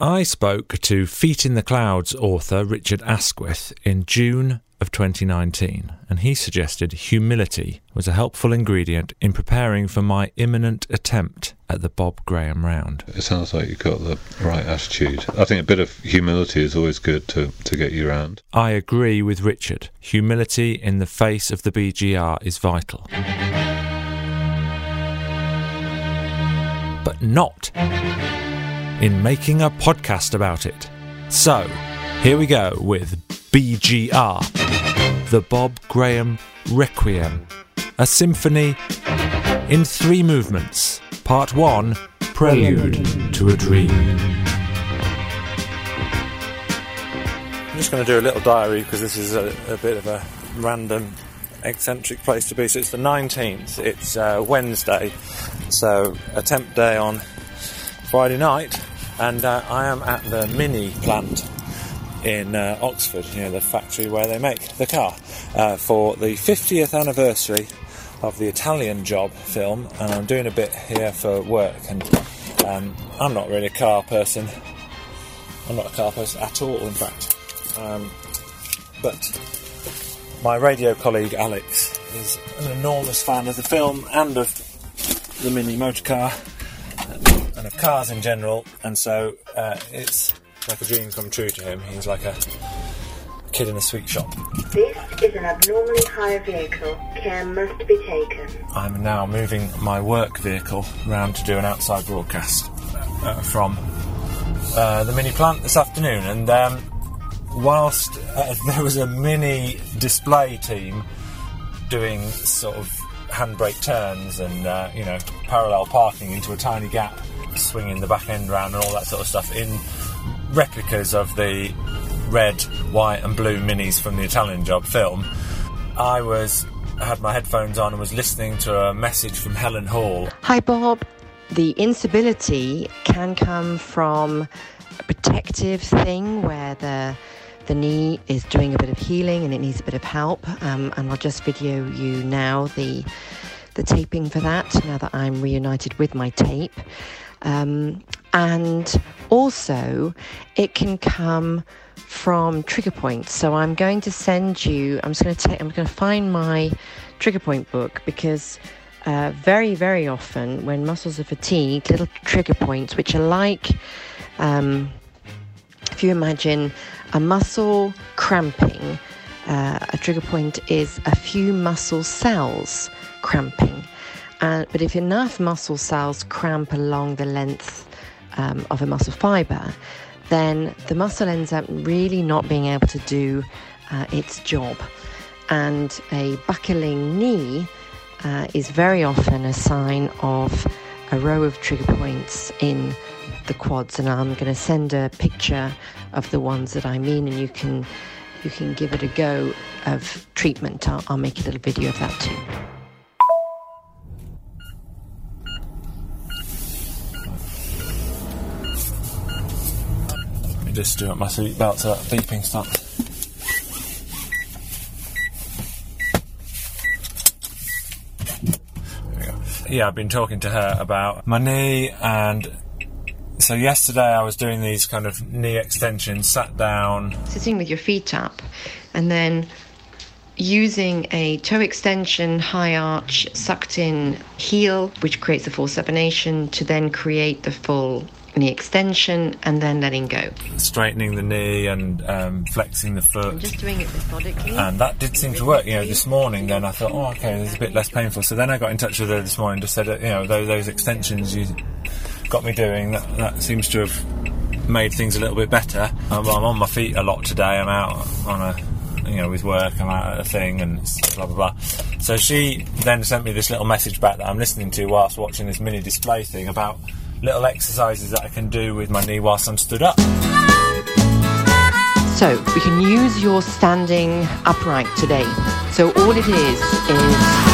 I spoke to Feet in the Clouds author Richard Askwith in June of 2019, and he suggested humility was a helpful ingredient in preparing for my imminent attempt at the Bob Graham round. It sounds like you've got the right attitude. I think a bit of humility is always good to, to get you round. I agree with Richard. Humility in the face of the BGR is vital. But not in making a podcast about it. So, here we go with BGR, the Bob Graham Requiem, a symphony in three movements. Part one Prelude to a Dream. I'm just going to do a little diary because this is a, a, bit of a random, eccentric place to be. So it's the 19th, it's uh, Wednesday, so attempt day on Friday night, and uh, I am at the Mini plant in uh, Oxford, you know, the factory where they make the car, uh, for the 50th anniversary of the Italian Job film, and I'm doing a bit here for work. And um, I'm not really a car person. I'm not a car person at all, in fact. Um, but my radio colleague Alex is an enormous fan of the film and of the Mini motor car and of cars in general, and so uh, it's like a dream come true to him. He's like a kid in a sweet shop. This is an abnormally high vehicle. Care must be taken. I'm now moving my work vehicle around to do an outside broadcast uh, from uh, the mini plant this afternoon, and um, whilst uh, there was a mini display team doing sort of handbrake turns and uh, you know parallel parking into a tiny gap swinging the back end round and all that sort of stuff in replicas of the red, white, and blue minis from the Italian Job film. I was had my headphones on and was listening to a message from Helen Hall. Hi, Bob. The instability can come from a protective thing where the the knee is doing a bit of healing and it needs a bit of help. Um, and I'll just video you now the the taping for that now that I'm reunited with my tape. Um, and also, it can come from trigger points. So I'm going to send you. I'm just going to take. I'm going to find my trigger point book because uh, very, very often when muscles are fatigued, little trigger points, which are like, um, if you imagine a muscle cramping, uh, a trigger point is a few muscle cells cramping. Uh, but if enough muscle cells cramp along the length um, of a muscle fiber, then the muscle ends up really not being able to do uh, its job. And a buckling knee uh, is very often a sign of a row of trigger points in the quads. And I'm going to send a picture of the ones that I mean, and you can you can give it a go of treatment. I'll, I'll make a little video of that too. just do up my seatbelt so that beeping stops. Yeah, I've been talking to her about my knee, and so yesterday I was doing these kind of knee extensions, sat down. Sitting with your feet up, and then using a toe extension, high arch, sucked in heel, which creates a full supination, to then create the full knee extension and then letting go. Straightening the knee and um, flexing the foot. I'm just doing it methodically. And that did seem to work. You know, this morning then I thought, oh, okay, it's a bit less painful. So then I got in touch with her this morning and just said, you know, those, those extensions you got me doing, that, that seems to have made things a little bit better. I'm, I'm on my feet a lot today. I'm out on a you know, with work, I'm out at a thing and blah blah blah. So she then sent me this little message back that I'm listening to whilst watching this mini display thing about little exercises that I can do with my knee whilst I'm stood up. So we can use your standing upright today. So all it is is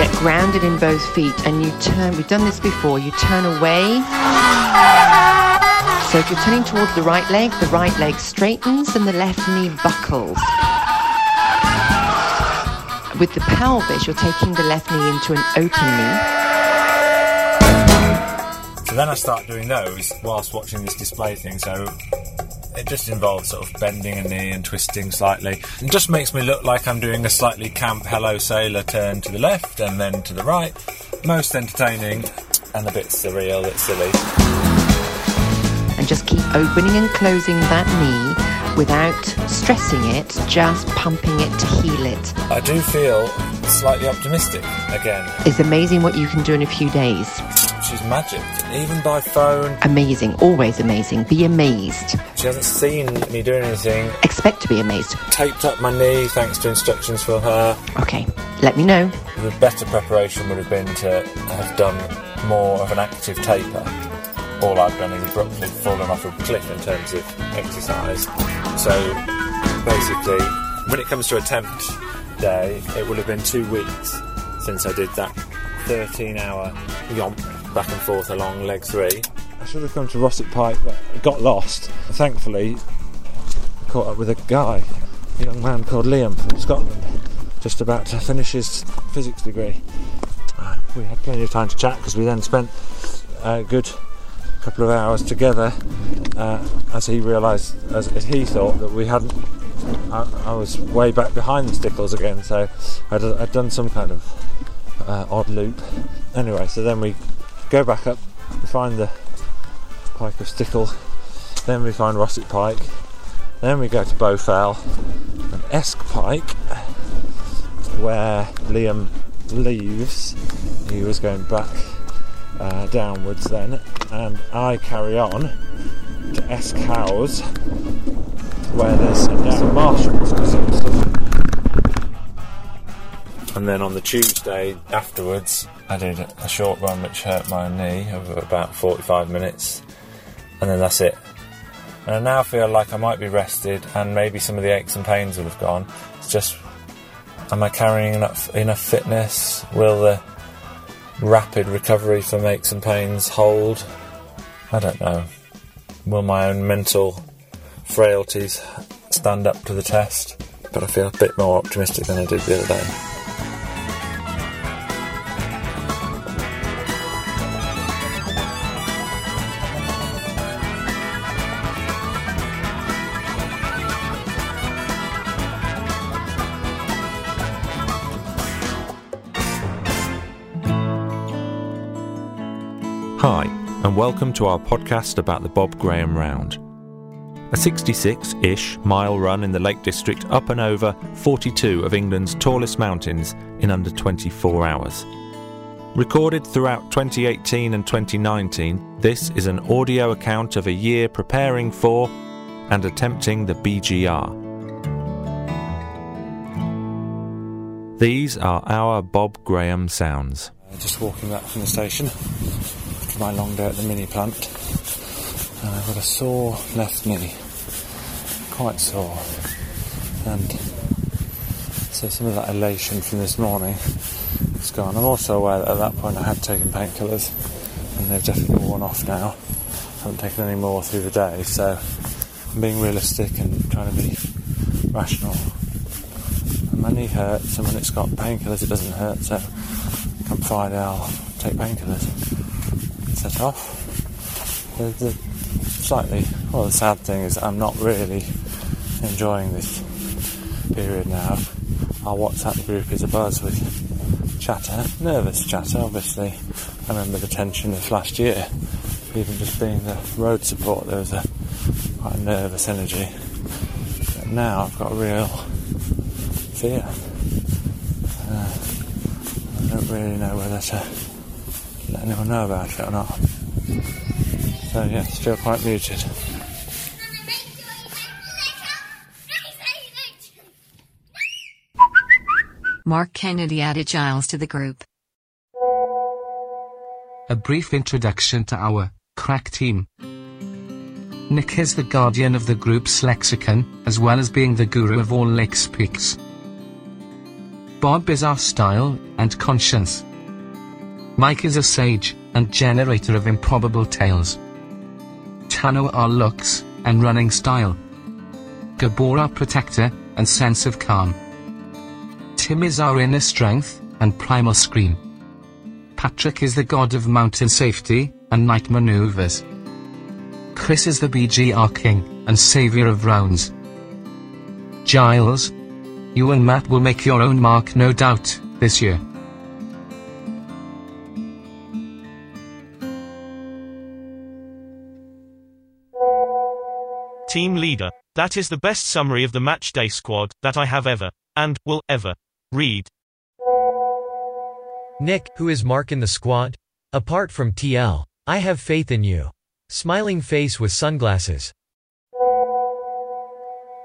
get grounded in both feet and you turn. We've done this before. You turn away. So if you're turning towards the right leg, the right leg straightens and the left knee buckles. With the pelvis, you're taking the left knee into an open knee. So then I start doing those whilst watching this display thing. So it just involves sort of bending a knee and twisting slightly. It just makes me look like I'm doing a slightly camp hello sailor turn to the left and then to the right. Most entertaining and a bit surreal, it's silly. And just keep opening and closing that knee without stressing it, just pumping it to heal it. I do feel slightly optimistic again. It's amazing what you can do in a few days. She's magic. Even by phone, Amazing, always amazing. Be amazed. she hasn't seen me doing anything. Expect to be amazed. Taped up my knee thanks to instructions from her. Okay, let me know. The better preparation would have been to have done more of an active taper. All I've done is abruptly fallen off a cliff in terms of exercise. So basically, when it comes to attempt day, it will have been two weeks since I did that 13 hour yomp back and forth along leg three. I should have come to Rossett Pike, but I got lost. Thankfully, I caught up with a guy, a young man called Liam from Scotland, just about to finish his physics degree. Uh, We had plenty of time to chat because we then spent a good couple of hours together uh, as he realised, as, as he thought, that we hadn't. I, I was way back behind the Stickles again, so I'd, I'd done some kind of uh, odd loop. Anyway, so then we go back up, we find the Pike of Stickle, then we find Rossett Pike, then we go to Bowfell and Esk Pike, where Liam leaves. He was going back uh, downwards then, and I carry on to Esk House, where there's some, some. And then on the Tuesday afterwards, I did a short run which hurt my knee of about 45 minutes, and then that's it. And I now feel like I might be rested, and maybe some of the aches and pains will have gone. It's just, am I carrying enough enough fitness? Will the rapid recovery from aches and pains hold? I don't know. Will my own mental frailties stand up to the test? But I feel a bit more optimistic than I did the other day. Welcome to our podcast about the Bob Graham Round. A 66 ish mile run in the Lake District up and over 42 of England's tallest mountains in under 24 hours. Recorded throughout 2018 and 2019, this is an audio account of a year preparing for and attempting the BGR. These are our Bob Graham sounds. Just walking back from the station my long day at the mini plant. And I've got a sore left knee, quite sore. And so some of that elation from this morning is gone. I'm also aware that at that point I had taken painkillers and they've definitely worn off now. I haven't taken any more through the day, so I'm being realistic and trying to be rational. And my knee hurts, and when it's got painkillers, it doesn't hurt, so come Friday I'll take painkillers set off. The, the slightly, well, the sad thing is I'm not really enjoying this period now. Our WhatsApp group is abuzz with chatter, nervous chatter, obviously. I remember the tension of last year, even just being the road support, there was a quite a nervous energy. But now I've got a real fear. Uh, I don't really know whether to let anyone know about it or not. So yeah, still quite muted. Mark Kennedy added Giles to the group. A brief introduction to our crack team. Nick is the guardian of the group's lexicon, as well as being the guru of all lake speaks. Bob is our style and conscience. Mike is a sage and generator of improbable tales. Tano are looks and running style. Gabor our protector and sense of calm. Tim is our inner strength and primal scream. Patrick is the god of mountain safety and night maneuvers. Chris is the BGR king and savior of rounds. Giles, you and Matt will make your own mark, no doubt, this year. Team leader. That is the best summary of the match day squad that I have ever, and will ever, read. Nick, who is Mark in the squad? Apart from TL, I have faith in you. Smiling face with sunglasses.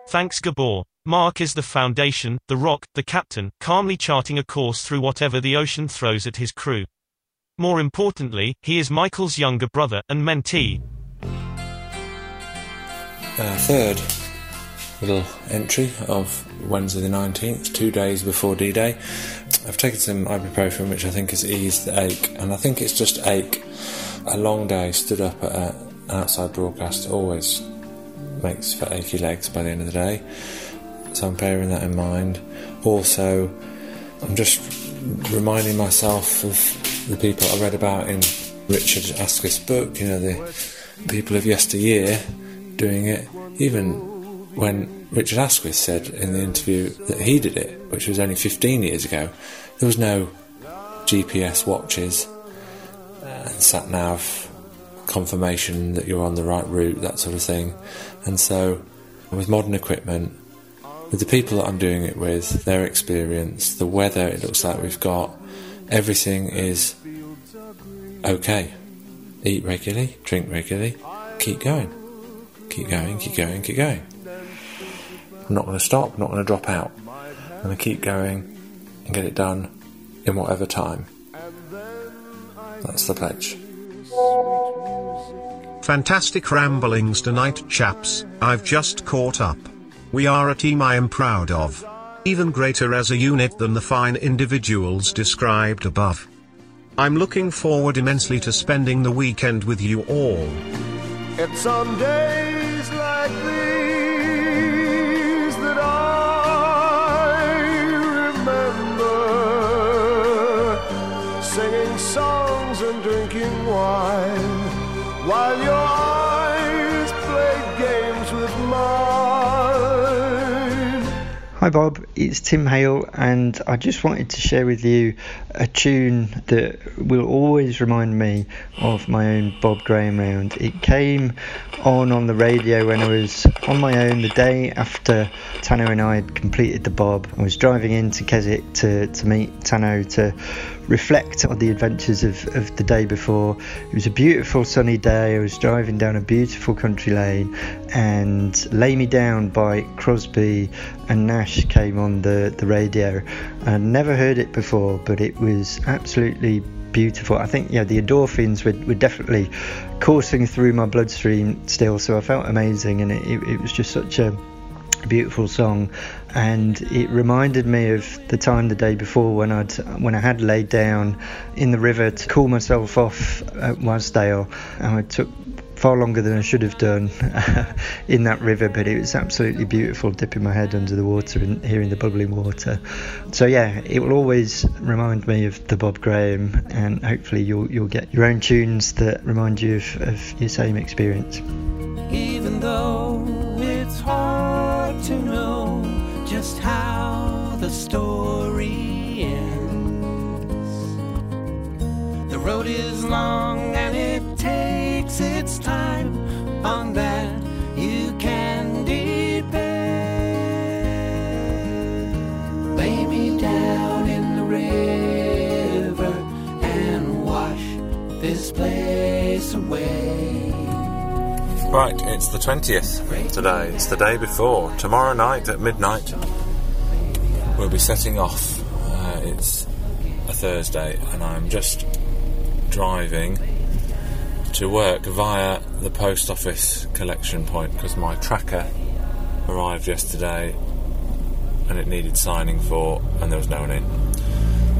Thanks Gabor. Mark is the foundation, the rock, the captain, calmly charting a course through whatever the ocean throws at his crew. More importantly, he is Michael's younger brother and mentee. Uh, third little entry of Wednesday the 19th, two days before D Day. I've taken some ibuprofen, which I think has eased the ache, and I think it's just ache. A long day stood up at an outside broadcast always makes for achy legs by the end of the day, so I'm bearing that in mind. Also, I'm just reminding myself of the people I read about in Richard Askwith's book, you know, the people of yesteryear doing it, even when Richard Askwith said in the interview that he did it, which was only 15 years ago, there was no GPS watches and sat nav confirmation that you're on the right route, that sort of thing. And so, with modern equipment, with the people that I'm doing it with, their experience, the weather it looks like we've got, everything is okay. Eat regularly, drink regularly, keep going. Keep going, keep going, keep going. I'm not going to stop, I'm not going to drop out. I'm going to keep going and get it done in whatever time. That's the pledge. Fantastic ramblings tonight, chaps. I've just caught up. We are a team I am proud of. Even greater as a unit than the fine individuals described above. I'm looking forward immensely to spending the weekend with you all. It's on songs and drinking wine while your Hi Bob, it's Tim Hale, and I just wanted to share with you a tune that will always remind me of my own Bob Graham round. It came on on the radio when I was on my own the day after Tano and I had completed the Bob. I was driving into Keswick to, to meet Tano to reflect on the adventures of, of the day before. It was a beautiful sunny day. I was driving down a beautiful country lane, and Lay Me Down by Crosby and Nash came on the, the radio. I never heard it before, but it was absolutely beautiful. I think yeah, the endorphins were, were definitely coursing through my bloodstream still, so I felt amazing, and it, it, it was just such a beautiful song and it reminded me of the time the day before when I'd when I had laid down in the river to cool myself off at Wasdale and I took far longer than I should have done in that river but it was absolutely beautiful dipping my head under the water and hearing the bubbling water so yeah it will always remind me of the Bob Graham and hopefully you'll you'll get your own tunes that remind you of, of your same experience even though it's hard to know just how the story ends. The road is long and it its time. On that you can depend. Lay me down in the river and wash this place away. Right, it's the 20th today. It's the day before. Tomorrow night at midnight, we'll be setting off. Uh, it's a Thursday, and I'm just driving to work via the post office collection point because my tracker arrived yesterday and it needed signing for, and there was no one in.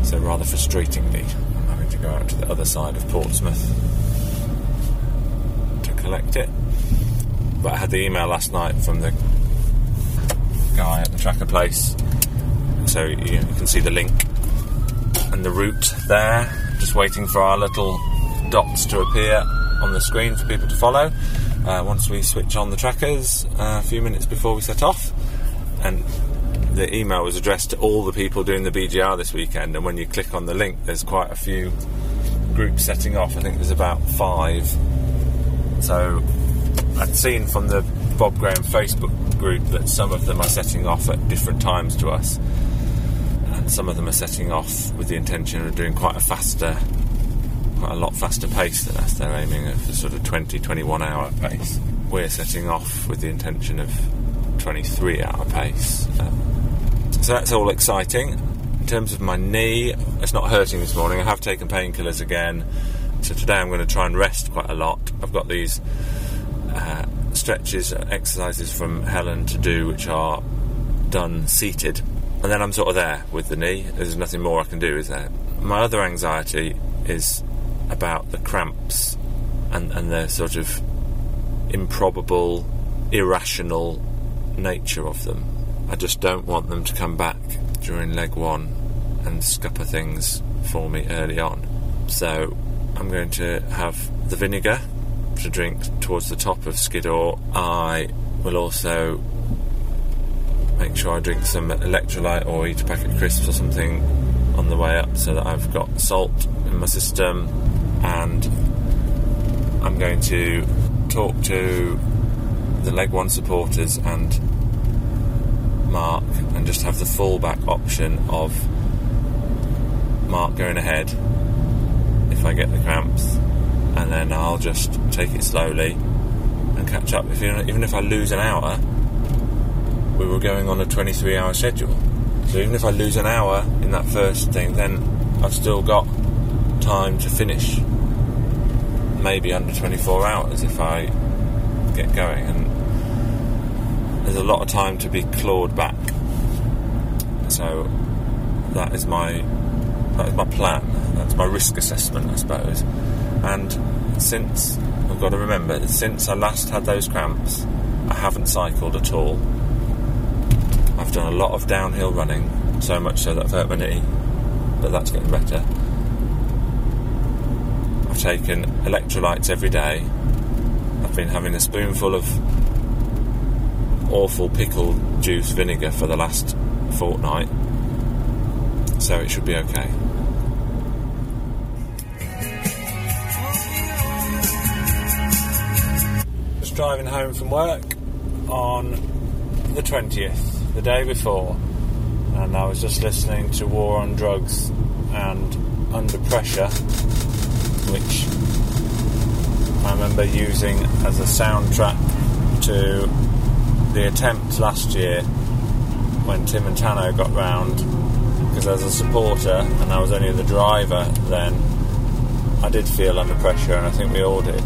So, rather frustratingly, I'm having to go out to the other side of Portsmouth to collect it. But I had the email last night from the guy at the tracker place, so you, you can see the link and the route there. Just waiting for our little dots to appear on the screen for people to follow uh, once we switch on the trackers uh, a few minutes before we set off. And the email was addressed to all the people doing the BGR this weekend. And when you click on the link, there's quite a few groups setting off. I think there's about five. So I'd seen from the Bob Graham Facebook group that some of them are setting off at different times to us. And some of them are setting off with the intention of doing quite a faster, a lot faster pace than us. They're aiming at the sort of 20, 21 hour pace. We're setting off with the intention of 23 hour pace. Um, so that's all exciting. In terms of my knee, it's not hurting this morning. I have taken painkillers again. So today I'm going to try and rest quite a lot. I've got these uh, stretches, exercises from Helen to do, which are done seated. And then I'm sort of there with the knee. There's nothing more I can do, is there? My other anxiety is about the cramps and, and the sort of improbable, irrational nature of them. I just don't want them to come back during leg one and scupper things for me early on. So I'm going to have the vinegar to drink towards the top of Skiddaw. I will also make sure I drink some electrolyte or eat a packet of crisps or something on the way up so that I've got salt in my system and I'm going to talk to the leg one supporters and Mark and just have the fallback option of Mark going ahead if I get the cramps and then I'll just take it slowly and catch up. If even if I lose an hour, we were going on a 23 hour schedule. So even if I lose an hour in that first thing, then I've still got time to finish. Maybe under 24 hours if I get going. And there's a lot of time to be clawed back. So that is my that is my plan. That's my risk assessment, I suppose. And since I've got to remember since I last had those cramps, I haven't cycled at all. I've done a lot of downhill running, so much so that I've hurt my knee, but that's getting better. I've taken electrolytes every day. I've been having a spoonful of awful pickle juice vinegar for the last fortnight, so it should be okay. Just driving home from work on the 20th, the day before, and I was just listening to War on Drugs and Under Pressure, which I remember using as a soundtrack to the attempt last year when Tim and Tano got round. Because as a supporter, and I was only the driver then, I did feel under pressure, and I think we all did,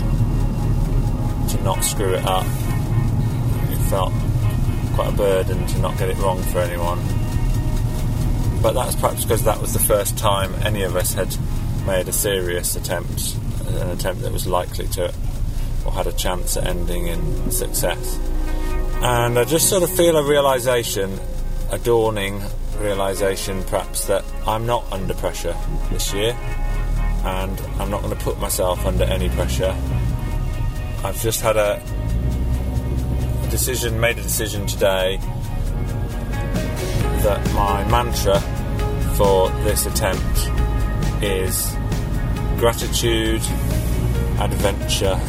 to not screw it up. It felt quite a burden to not get it wrong for anyone. But that's perhaps because that was the first time any of us had made a serious attempt, an attempt that was likely to, or had a chance at ending in success. And I just sort of feel a realization, a dawning realization perhaps, that I'm not under pressure this year, and I'm not going to put myself under any pressure. I've just had a decision, made a decision today that my mantra for this attempt is gratitude, adventure,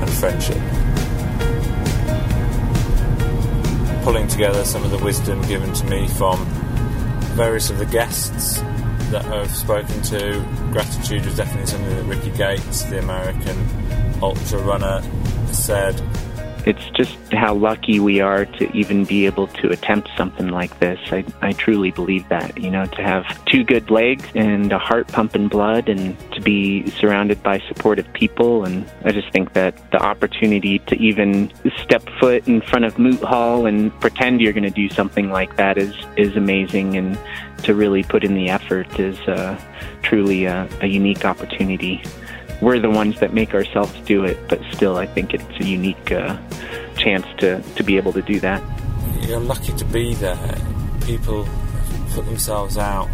and friendship. Pulling together some of the wisdom given to me from various of the guests that I've spoken to. Gratitude was definitely something that Ricky Gates, the American ultra runner, said it's just how lucky we are to even be able to attempt something like this. I, I truly believe that, you know, to have two good legs and a heart pumping blood and to be surrounded by supportive people. And I just think that the opportunity to even step foot in front of Moot Hall and pretend you're going to do something like that is, is amazing. And to really put in the effort is uh, truly a, a unique opportunity we're the ones that make ourselves do it, but still, I think it's a unique uh, chance to, to be able to do that. You're lucky to be there. People put themselves out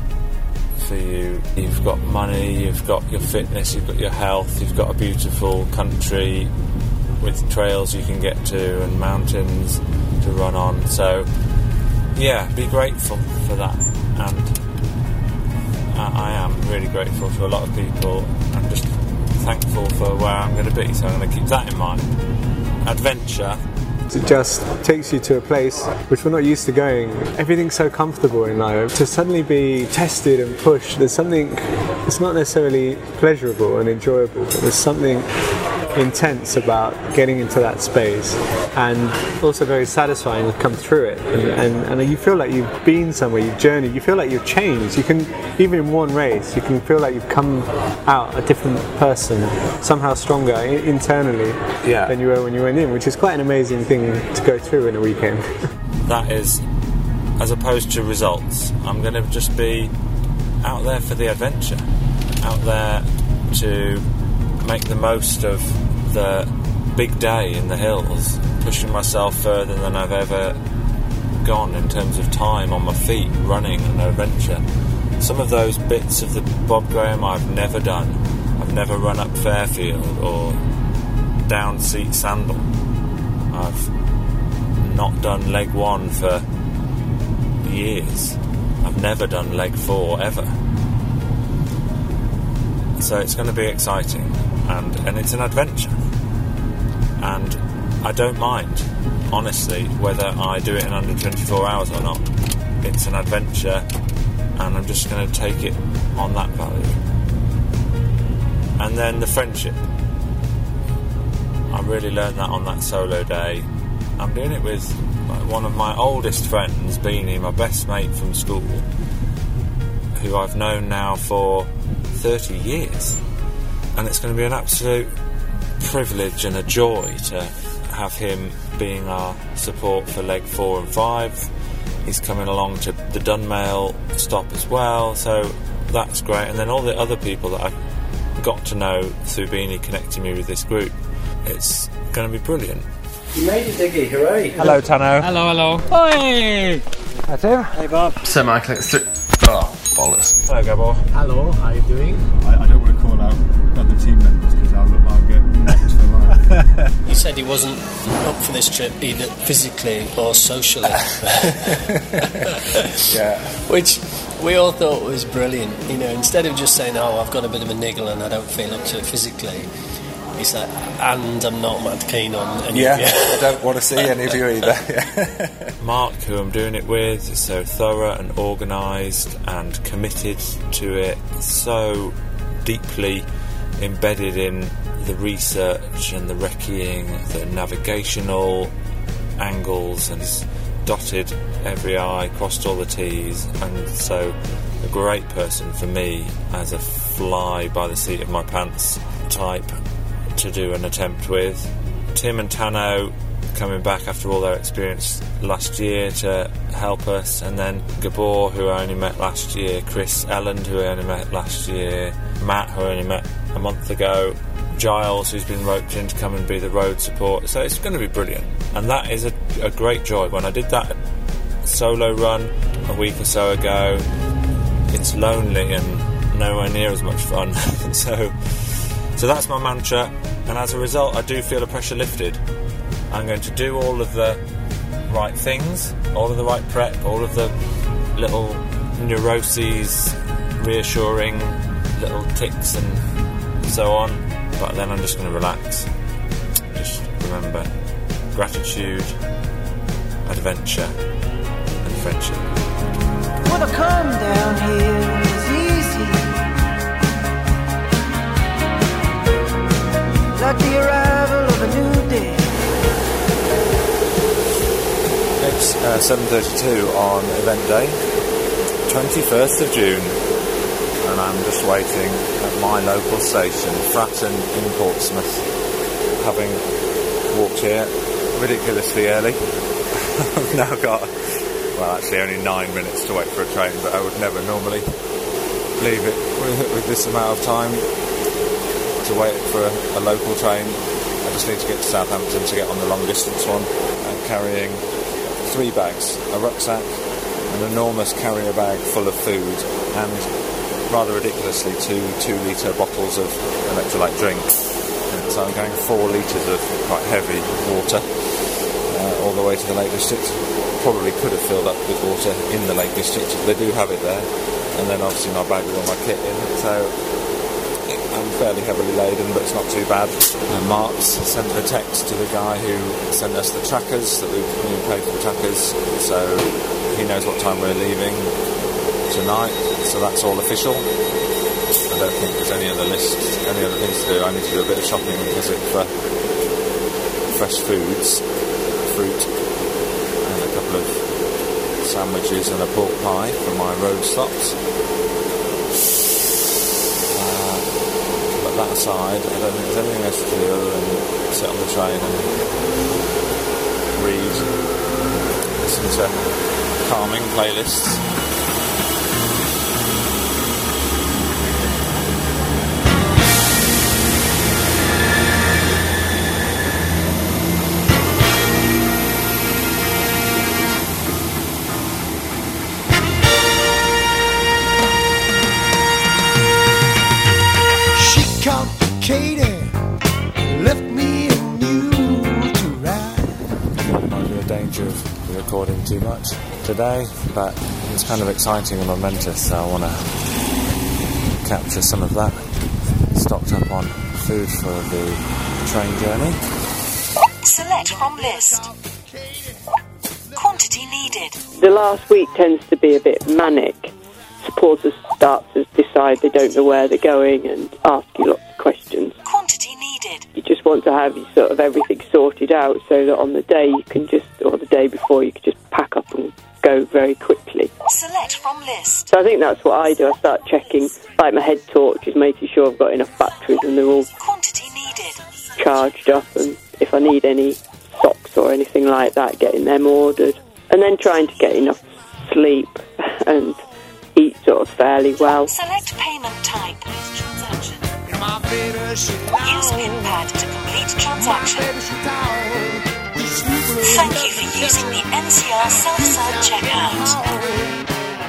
for you. You've got money, you've got your fitness, you've got your health, you've got a beautiful country with trails you can get to and mountains to run on. So, yeah, be grateful for that. And I am really grateful to a lot of people. Just thankful for where I'm going to be, so I'm going to keep that in mind. Adventure. It just takes you to a place which we're not used to going. Everything's so comfortable in life. To suddenly be tested and pushed, there's something, it's not necessarily pleasurable and enjoyable, but there's something intense about getting into that space and also very satisfying to come through it and, and, and you feel like you've been somewhere you've journeyed you feel like you've changed you can even in one race you can feel like you've come out a different person somehow stronger i- internally Yeah. than you were when you went in which is quite an amazing thing to go through in a weekend that is as opposed to results. I'm going to just be out there for the adventure, out there to make the most of the big day in the hills, pushing myself further than I've ever gone in terms of time on my feet, running an adventure. Some of those bits of the Bob Graham I've never done. I've never run up Fairfield or down Seat Sandal. I've not done leg one for years. I've never done leg four ever. So it's going to be exciting, and and it's an adventure, and I don't mind, honestly, whether I do it in under 24 hours or not. It's an adventure, and I'm just going to take it on that value. And then the friendship. I really learned that on that solo day. I'm doing it with one of my oldest friends, Beanie, my best mate from school, who I've known now for 30 years. And it's going to be an absolute privilege and a joy to have him being our support for leg four and five. He's coming along to the Dunmail stop as well, so that's great. And then all the other people that I've got to know through Beanie connecting me with this group, it's going to be brilliant. You made it, Diggy. Hooray. Hello, Tano. Hello, hello. Hi! Hi, Tim. Hey, Bob. So, Michael, it's th- bollocks. Hello, Gabor. Hello, how are you doing? I, I don't want to call out other team members because I'll, I'll get for life. He said he wasn't up for this trip either physically or socially. yeah. Which we all thought was brilliant. You know, instead of just saying, "Oh, I've got a bit of a niggle and I don't feel up to it physically," he's like, "And I'm not mad keen on any Yeah, of you." I don't want to see any of you either. Mark, who I'm doing it with, is so thorough and organised and committed to it, so deeply embedded in the research and the recceing, the navigational angles, and he's dotted every I, crossed all the T's, and so a great person for me as a fly by the seat of my pants type to do an attempt with. Tim and Tano coming back after all their experience last year to help us, and then Gabor, who I only met last year, Chris Elland, who I only met last year, Matt, who I only met a month ago, Giles, who's been roped in to come and be the road support. So it's going to be brilliant, and that is a, a great joy. When I did that solo run a week or so ago, it's lonely and nowhere near as much fun. so, so that's my mantra, and as a result, I do feel the pressure lifted. I'm going to do all of the right things, all of the right prep, all of the little neuroses, reassuring little ticks and so on. But then I'm just going to relax. Just remember gratitude, adventure, and friendship. The come down here Like the arrival of a new day. It's uh, 7.32 on event day, 21st of June, and I'm just waiting at my local station, Fratton in Portsmouth, having walked here ridiculously early. I've now got, well actually only nine minutes to wait for a train, but I would never normally leave it with, with this amount of time to wait for a, a local train. I just need to get to Southampton to get on the long distance one. I'm carrying three bags, a rucksack, an enormous carrier bag full of food, and rather ridiculously two two litre bottles of electrolyte drink. So I'm going four litres of quite heavy water uh, all the way to the Lake District. Probably could have filled up with water in the Lake District. They do have it there. And then obviously my bag with all my kit in. So I'm fairly heavily laden, but it's not too bad. Uh, and Mark's sent a text to the guy who sent us the trackers that we, paid for the trackers. So he knows what time we're leaving tonight. So that's all official. I don't think there's any other list, any other things to do. I need to do a bit of shopping and visit for fresh foods, fruit, and a couple of sandwiches and a pork pie for my road stops. Uh, but that aside, I don't think there's anything else to do other than sit on the train and read, listen to calming playlists. Today, but it's kind of exciting and momentous, so I want to capture some of that. Stocked up on food for the train journey. Select from list. Quantity needed. The last week tends to be a bit manic. Supporters start to decide they don't know where they're going and ask you lots of questions. Quantity needed. You just want to have sort of everything sorted out so that on the day you can just, or the day before, you can just pack up and go very quickly. Select from list. So I think that's what I do. I start checking, like my head torches, making sure I've got enough batteries and they're all Quantity needed. charged up, and if I need any socks or anything like that, getting them ordered, and then trying to get enough sleep and eat sort of fairly well. Select payment type. Use PIN pad to complete transaction. Thank you for using the NCR self-serve checkout.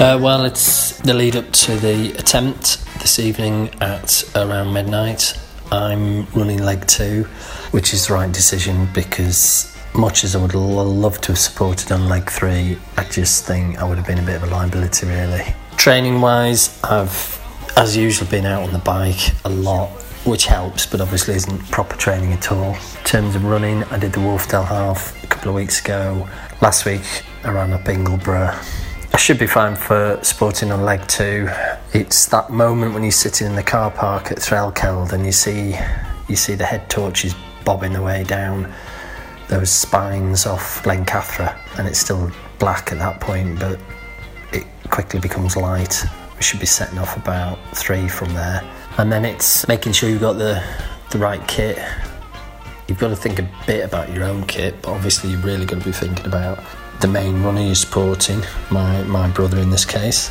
Uh, well, it's the lead up to the attempt this evening at around midnight. I'm running leg two, which is the right decision because, much as I would lo- love to have supported on leg three, I just think I would have been a bit of a liability, really. Training wise, I've, as usual, been out on the bike a lot, which helps, but obviously isn't proper training at all. In terms of running, I did the Wharfedale half a couple of weeks ago. Last week, I ran up Ingleborough. I should be fine for sporting on leg two. It's that moment when you're sitting in the car park at Threlkeld and you see you see the head torches bobbing their way down those spines off Blencathra, and it's still black at that point, but it quickly becomes light. We should be setting off about three from there, and then it's making sure you've got the the right kit. You've got to think a bit about your own kit, but obviously you're really going to be thinking about the main runner you're supporting, my, my brother in this case,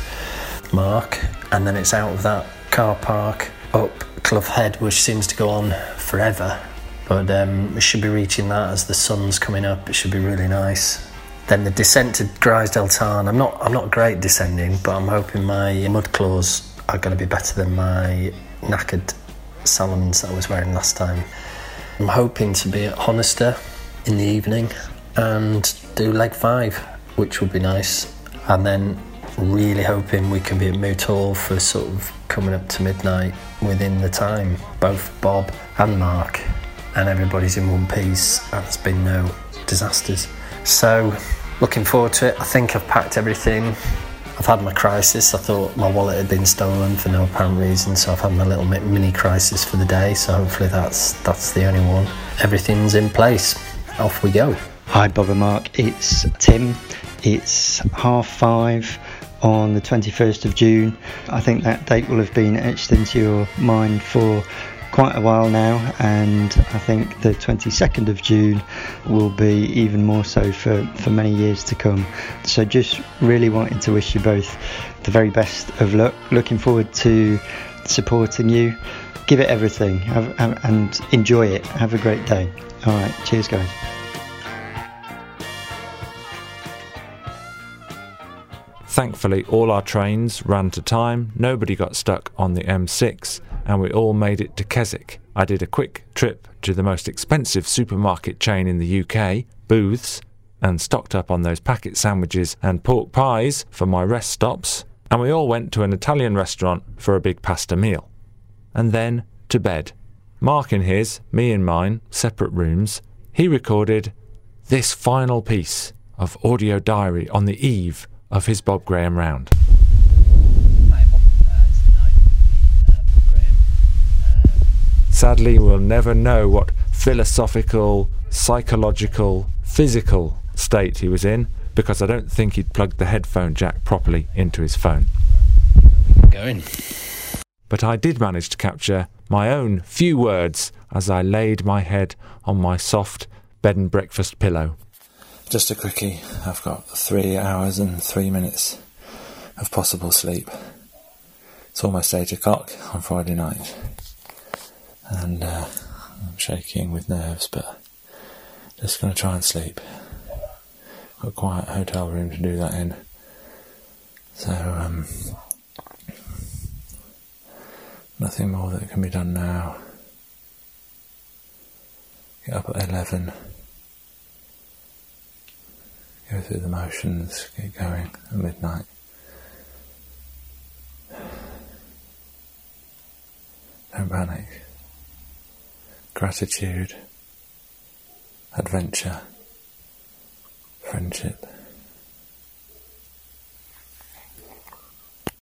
Mark, and then it's out of that car park up Clough Head, which seems to go on forever. But um, we should be reaching that as the sun's coming up. It should be really nice. Then the descent to Grisedale Tarn. I'm not I'm not great descending, but I'm hoping my Mudclaws are going to be better than my knackered Salomons that I was wearing last time. I'm hoping to be at Honister in the evening and do leg five, which would be nice. And then really hoping we can be at Moot Hall for sort of coming up to midnight within the time. Both Bob and Mark, and everybody's in one piece, and there's been no disasters. So, looking forward to it. I think I've packed everything. I've had my crisis. I thought my wallet had been stolen for no apparent reason, so I've had my little mini crisis for the day. So hopefully that's that's the only one. Everything's in place. Off we go. Hi, Bob and Mark. It's Tim. It's half five on the 21st of June. I think that date will have been etched into your mind for quite a while now, and I think the 22nd of June will be even more so for, for many years to come. So, just really wanting to wish you both the very best of luck. Looking forward to supporting you. Give it everything have, have, and enjoy it. Have a great day. All right, cheers, guys. Thankfully, all our trains ran to time, nobody got stuck on the M6, and we all made it to Keswick. I did a quick trip to the most expensive supermarket chain in the UK, Booths, and stocked up on those packet sandwiches and pork pies for my rest stops, and we all went to an Italian restaurant for a big pasta meal. And then to bed. Mark in his, me in mine, separate rooms, he recorded this final piece of audio diary on the eve of his Bob Graham round. Sadly, we'll never know what philosophical, psychological, physical state he was in because I don't think he'd plugged the headphone jack properly into his phone. Going. But I did manage to capture my own few words as I laid my head on my soft bed and breakfast pillow. Just a quickie. I've got three hours and three minutes of possible sleep. It's almost eight o'clock on Friday night, and uh, I'm shaking with nerves, but just going to try and sleep. Got a quiet hotel room to do that in, so um, nothing more that can be done now. Get up at eleven go through the motions, get going at midnight. Don't panic. Gratitude, adventure, friendship.